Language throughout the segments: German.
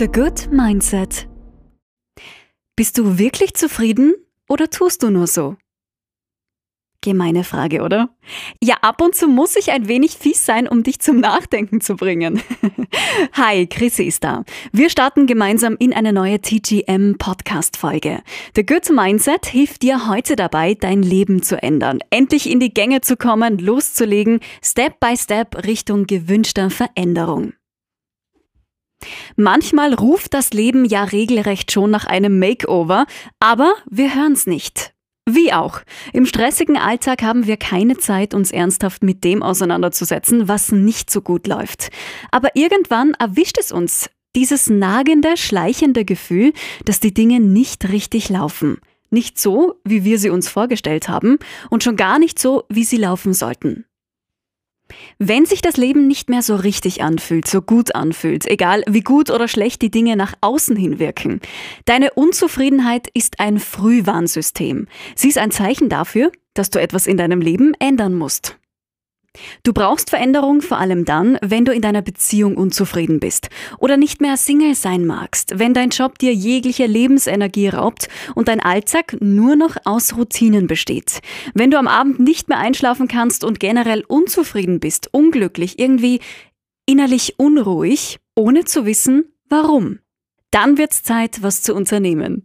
The Good Mindset. Bist du wirklich zufrieden oder tust du nur so? Gemeine Frage, oder? Ja, ab und zu muss ich ein wenig fies sein, um dich zum Nachdenken zu bringen. Hi, Chrissy ist da. Wir starten gemeinsam in eine neue TGM Podcast Folge. The Good Mindset hilft dir heute dabei, dein Leben zu ändern, endlich in die Gänge zu kommen, loszulegen, Step by Step Richtung gewünschter Veränderung. Manchmal ruft das Leben ja regelrecht schon nach einem Makeover, aber wir hören's nicht. Wie auch. Im stressigen Alltag haben wir keine Zeit, uns ernsthaft mit dem auseinanderzusetzen, was nicht so gut läuft. Aber irgendwann erwischt es uns, dieses nagende, schleichende Gefühl, dass die Dinge nicht richtig laufen. Nicht so, wie wir sie uns vorgestellt haben und schon gar nicht so, wie sie laufen sollten. Wenn sich das Leben nicht mehr so richtig anfühlt, so gut anfühlt, egal wie gut oder schlecht die Dinge nach außen hin wirken, deine Unzufriedenheit ist ein Frühwarnsystem. Sie ist ein Zeichen dafür, dass du etwas in deinem Leben ändern musst. Du brauchst Veränderung vor allem dann, wenn du in deiner Beziehung unzufrieden bist oder nicht mehr Single sein magst, wenn dein Job dir jegliche Lebensenergie raubt und dein Alltag nur noch aus Routinen besteht, wenn du am Abend nicht mehr einschlafen kannst und generell unzufrieden bist, unglücklich, irgendwie innerlich unruhig, ohne zu wissen, warum. Dann wird's Zeit, was zu unternehmen.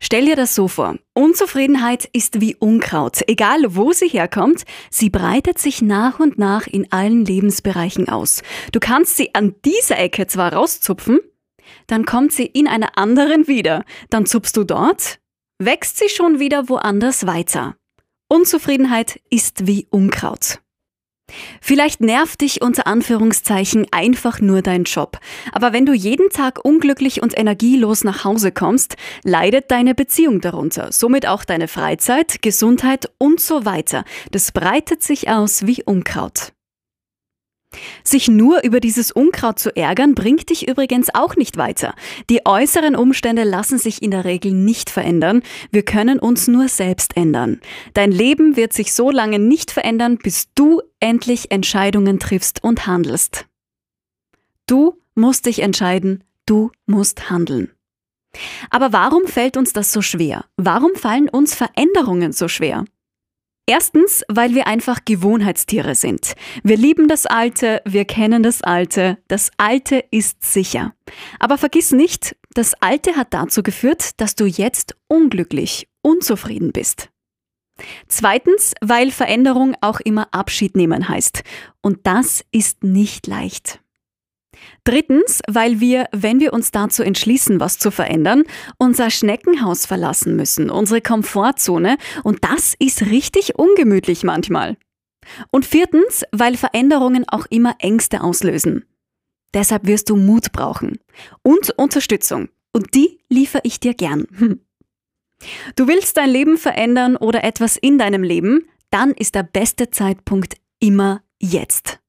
Stell dir das so vor. Unzufriedenheit ist wie Unkraut. Egal wo sie herkommt, sie breitet sich nach und nach in allen Lebensbereichen aus. Du kannst sie an dieser Ecke zwar rauszupfen, dann kommt sie in einer anderen wieder. Dann zupfst du dort, wächst sie schon wieder woanders weiter. Unzufriedenheit ist wie Unkraut. Vielleicht nervt dich unter Anführungszeichen einfach nur dein Job. Aber wenn du jeden Tag unglücklich und energielos nach Hause kommst, leidet deine Beziehung darunter, somit auch deine Freizeit, Gesundheit und so weiter. Das breitet sich aus wie Unkraut. Sich nur über dieses Unkraut zu ärgern, bringt dich übrigens auch nicht weiter. Die äußeren Umstände lassen sich in der Regel nicht verändern. Wir können uns nur selbst ändern. Dein Leben wird sich so lange nicht verändern, bis du endlich Entscheidungen triffst und handelst. Du musst dich entscheiden, du musst handeln. Aber warum fällt uns das so schwer? Warum fallen uns Veränderungen so schwer? Erstens, weil wir einfach Gewohnheitstiere sind. Wir lieben das Alte, wir kennen das Alte, das Alte ist sicher. Aber vergiss nicht, das Alte hat dazu geführt, dass du jetzt unglücklich, unzufrieden bist. Zweitens, weil Veränderung auch immer Abschied nehmen heißt. Und das ist nicht leicht. Drittens, weil wir, wenn wir uns dazu entschließen, was zu verändern, unser Schneckenhaus verlassen müssen, unsere Komfortzone, und das ist richtig ungemütlich manchmal. Und viertens, weil Veränderungen auch immer Ängste auslösen. Deshalb wirst du Mut brauchen und Unterstützung. Und die liefere ich dir gern. Du willst dein Leben verändern oder etwas in deinem Leben, dann ist der beste Zeitpunkt immer jetzt.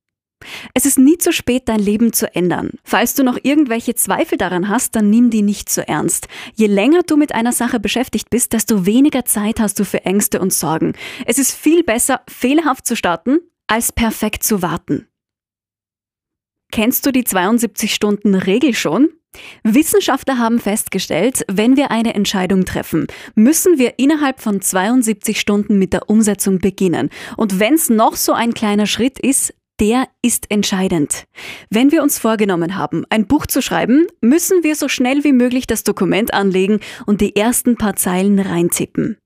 Es ist nie zu spät, dein Leben zu ändern. Falls du noch irgendwelche Zweifel daran hast, dann nimm die nicht zu ernst. Je länger du mit einer Sache beschäftigt bist, desto weniger Zeit hast du für Ängste und Sorgen. Es ist viel besser, fehlerhaft zu starten, als perfekt zu warten. Kennst du die 72-Stunden-Regel schon? Wissenschaftler haben festgestellt, wenn wir eine Entscheidung treffen, müssen wir innerhalb von 72 Stunden mit der Umsetzung beginnen. Und wenn es noch so ein kleiner Schritt ist, der ist entscheidend. Wenn wir uns vorgenommen haben, ein Buch zu schreiben, müssen wir so schnell wie möglich das Dokument anlegen und die ersten paar Zeilen reintippen.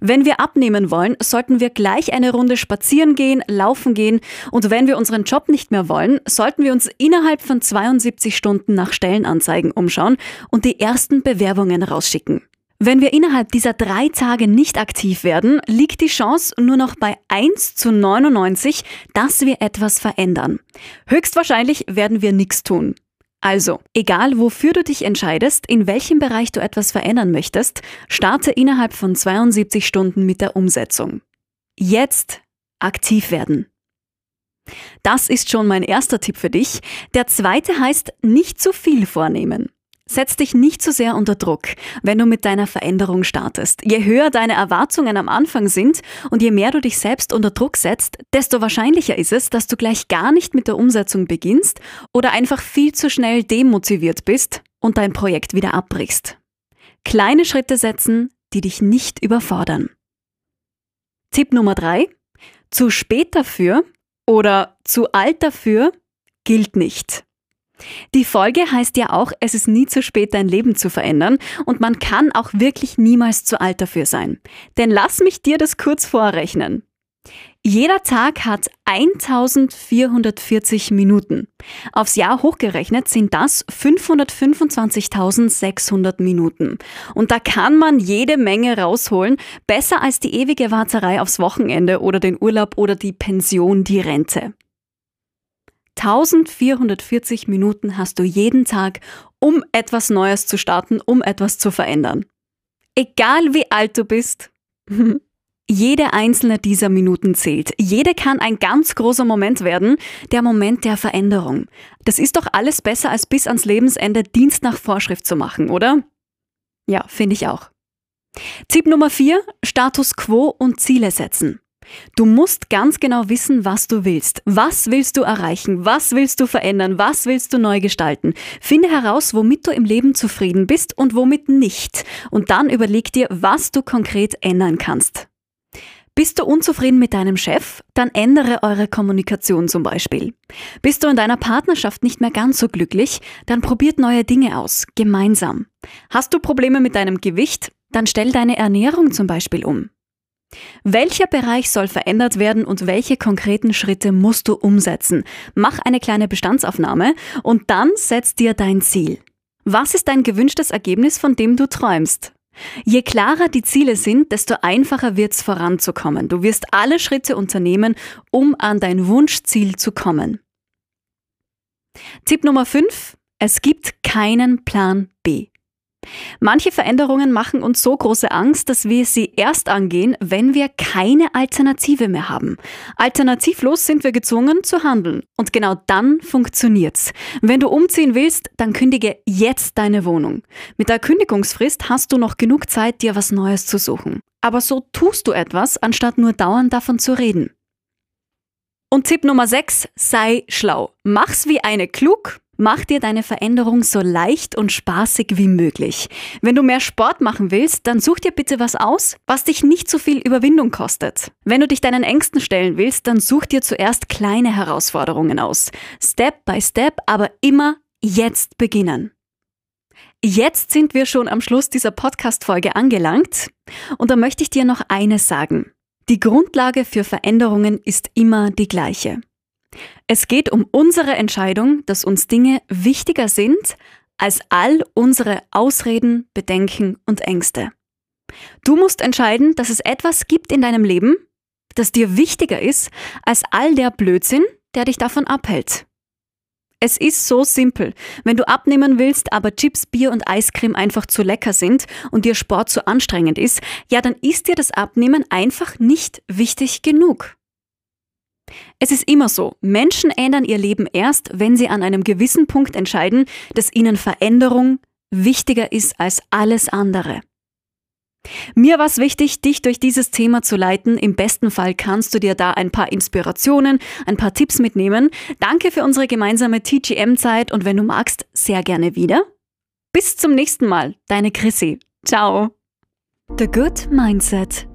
Wenn wir abnehmen wollen, sollten wir gleich eine Runde spazieren gehen, laufen gehen und wenn wir unseren Job nicht mehr wollen, sollten wir uns innerhalb von 72 Stunden nach Stellenanzeigen umschauen und die ersten Bewerbungen rausschicken. Wenn wir innerhalb dieser drei Tage nicht aktiv werden, liegt die Chance nur noch bei 1 zu 99, dass wir etwas verändern. Höchstwahrscheinlich werden wir nichts tun. Also, egal wofür du dich entscheidest, in welchem Bereich du etwas verändern möchtest, starte innerhalb von 72 Stunden mit der Umsetzung. Jetzt aktiv werden. Das ist schon mein erster Tipp für dich. Der zweite heißt, nicht zu viel vornehmen. Setz dich nicht zu sehr unter Druck, wenn du mit deiner Veränderung startest. Je höher deine Erwartungen am Anfang sind und je mehr du dich selbst unter Druck setzt, desto wahrscheinlicher ist es, dass du gleich gar nicht mit der Umsetzung beginnst oder einfach viel zu schnell demotiviert bist und dein Projekt wieder abbrichst. Kleine Schritte setzen, die dich nicht überfordern. Tipp Nummer drei: Zu spät dafür oder zu alt dafür gilt nicht. Die Folge heißt ja auch, es ist nie zu spät, dein Leben zu verändern und man kann auch wirklich niemals zu alt dafür sein. Denn lass mich dir das kurz vorrechnen. Jeder Tag hat 1440 Minuten. Aufs Jahr hochgerechnet sind das 525.600 Minuten. Und da kann man jede Menge rausholen, besser als die ewige Warterei aufs Wochenende oder den Urlaub oder die Pension, die Rente. 1440 Minuten hast du jeden Tag, um etwas Neues zu starten, um etwas zu verändern. Egal wie alt du bist. Jede einzelne dieser Minuten zählt. Jede kann ein ganz großer Moment werden, der Moment der Veränderung. Das ist doch alles besser, als bis ans Lebensende Dienst nach Vorschrift zu machen, oder? Ja, finde ich auch. Tipp Nummer 4, Status quo und Ziele setzen. Du musst ganz genau wissen, was du willst. Was willst du erreichen? Was willst du verändern? Was willst du neu gestalten? Finde heraus, womit du im Leben zufrieden bist und womit nicht. Und dann überleg dir, was du konkret ändern kannst. Bist du unzufrieden mit deinem Chef? Dann ändere eure Kommunikation zum Beispiel. Bist du in deiner Partnerschaft nicht mehr ganz so glücklich? Dann probiert neue Dinge aus, gemeinsam. Hast du Probleme mit deinem Gewicht? Dann stell deine Ernährung zum Beispiel um. Welcher Bereich soll verändert werden und welche konkreten Schritte musst du umsetzen? Mach eine kleine Bestandsaufnahme und dann setz dir dein Ziel. Was ist dein gewünschtes Ergebnis, von dem du träumst? Je klarer die Ziele sind, desto einfacher wird es voranzukommen. Du wirst alle Schritte unternehmen, um an dein Wunschziel zu kommen. Tipp Nummer 5. Es gibt keinen Plan B. Manche Veränderungen machen uns so große Angst, dass wir sie erst angehen, wenn wir keine Alternative mehr haben. Alternativlos sind wir gezwungen zu handeln. Und genau dann funktioniert's. Wenn du umziehen willst, dann kündige jetzt deine Wohnung. Mit der Kündigungsfrist hast du noch genug Zeit, dir was Neues zu suchen. Aber so tust du etwas, anstatt nur dauernd davon zu reden. Und Tipp Nummer 6, sei schlau. Mach's wie eine klug Mach dir deine Veränderung so leicht und spaßig wie möglich. Wenn du mehr Sport machen willst, dann such dir bitte was aus, was dich nicht so viel Überwindung kostet. Wenn du dich deinen Ängsten stellen willst, dann such dir zuerst kleine Herausforderungen aus. Step by Step, aber immer jetzt beginnen. Jetzt sind wir schon am Schluss dieser Podcast-Folge angelangt und da möchte ich dir noch eines sagen. Die Grundlage für Veränderungen ist immer die gleiche. Es geht um unsere Entscheidung, dass uns Dinge wichtiger sind als all unsere Ausreden, Bedenken und Ängste. Du musst entscheiden, dass es etwas gibt in deinem Leben, das dir wichtiger ist als all der Blödsinn, der dich davon abhält. Es ist so simpel. Wenn du abnehmen willst, aber Chips, Bier und Eiscreme einfach zu lecker sind und dir Sport zu anstrengend ist, ja, dann ist dir das Abnehmen einfach nicht wichtig genug. Es ist immer so, Menschen ändern ihr Leben erst, wenn sie an einem gewissen Punkt entscheiden, dass ihnen Veränderung wichtiger ist als alles andere. Mir war es wichtig, dich durch dieses Thema zu leiten. Im besten Fall kannst du dir da ein paar Inspirationen, ein paar Tipps mitnehmen. Danke für unsere gemeinsame TGM-Zeit und wenn du magst, sehr gerne wieder. Bis zum nächsten Mal, deine Chrissy. Ciao. The Good Mindset